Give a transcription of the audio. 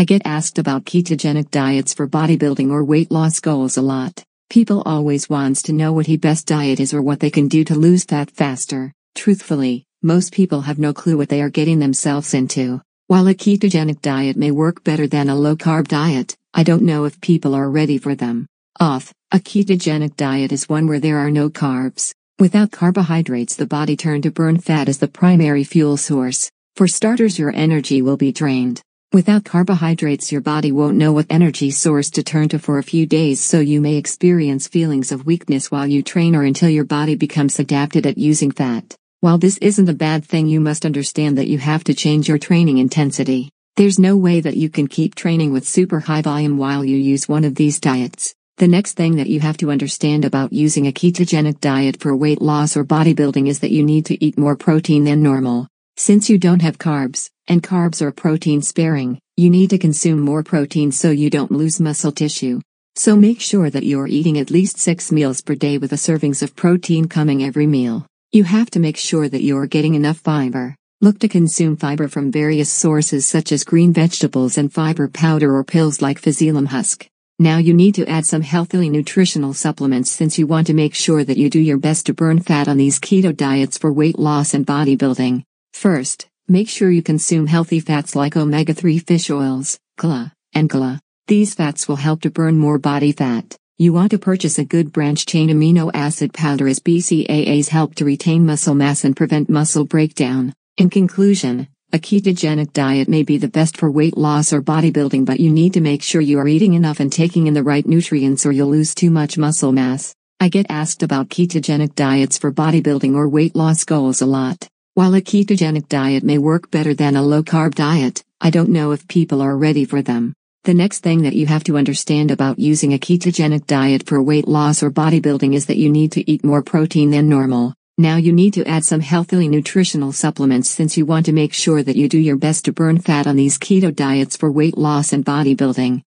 I get asked about ketogenic diets for bodybuilding or weight loss goals a lot. People always wants to know what he best diet is or what they can do to lose fat faster. Truthfully, most people have no clue what they are getting themselves into. While a ketogenic diet may work better than a low carb diet, I don't know if people are ready for them. Off, a ketogenic diet is one where there are no carbs. Without carbohydrates, the body turn to burn fat as the primary fuel source. For starters, your energy will be drained. Without carbohydrates, your body won't know what energy source to turn to for a few days, so you may experience feelings of weakness while you train or until your body becomes adapted at using fat. While this isn't a bad thing, you must understand that you have to change your training intensity. There's no way that you can keep training with super high volume while you use one of these diets. The next thing that you have to understand about using a ketogenic diet for weight loss or bodybuilding is that you need to eat more protein than normal. Since you don't have carbs, and carbs are protein sparing, you need to consume more protein so you don't lose muscle tissue. So make sure that you're eating at least 6 meals per day with a servings of protein coming every meal. You have to make sure that you're getting enough fiber. Look to consume fiber from various sources such as green vegetables and fiber powder or pills like psyllium husk. Now you need to add some healthily nutritional supplements since you want to make sure that you do your best to burn fat on these keto diets for weight loss and bodybuilding. First, Make sure you consume healthy fats like omega 3 fish oils, CLA, and GLA. These fats will help to burn more body fat. You want to purchase a good branch chain amino acid powder as BCAAs help to retain muscle mass and prevent muscle breakdown. In conclusion, a ketogenic diet may be the best for weight loss or bodybuilding, but you need to make sure you are eating enough and taking in the right nutrients or you'll lose too much muscle mass. I get asked about ketogenic diets for bodybuilding or weight loss goals a lot. While a ketogenic diet may work better than a low carb diet, I don't know if people are ready for them. The next thing that you have to understand about using a ketogenic diet for weight loss or bodybuilding is that you need to eat more protein than normal. Now you need to add some healthily nutritional supplements since you want to make sure that you do your best to burn fat on these keto diets for weight loss and bodybuilding.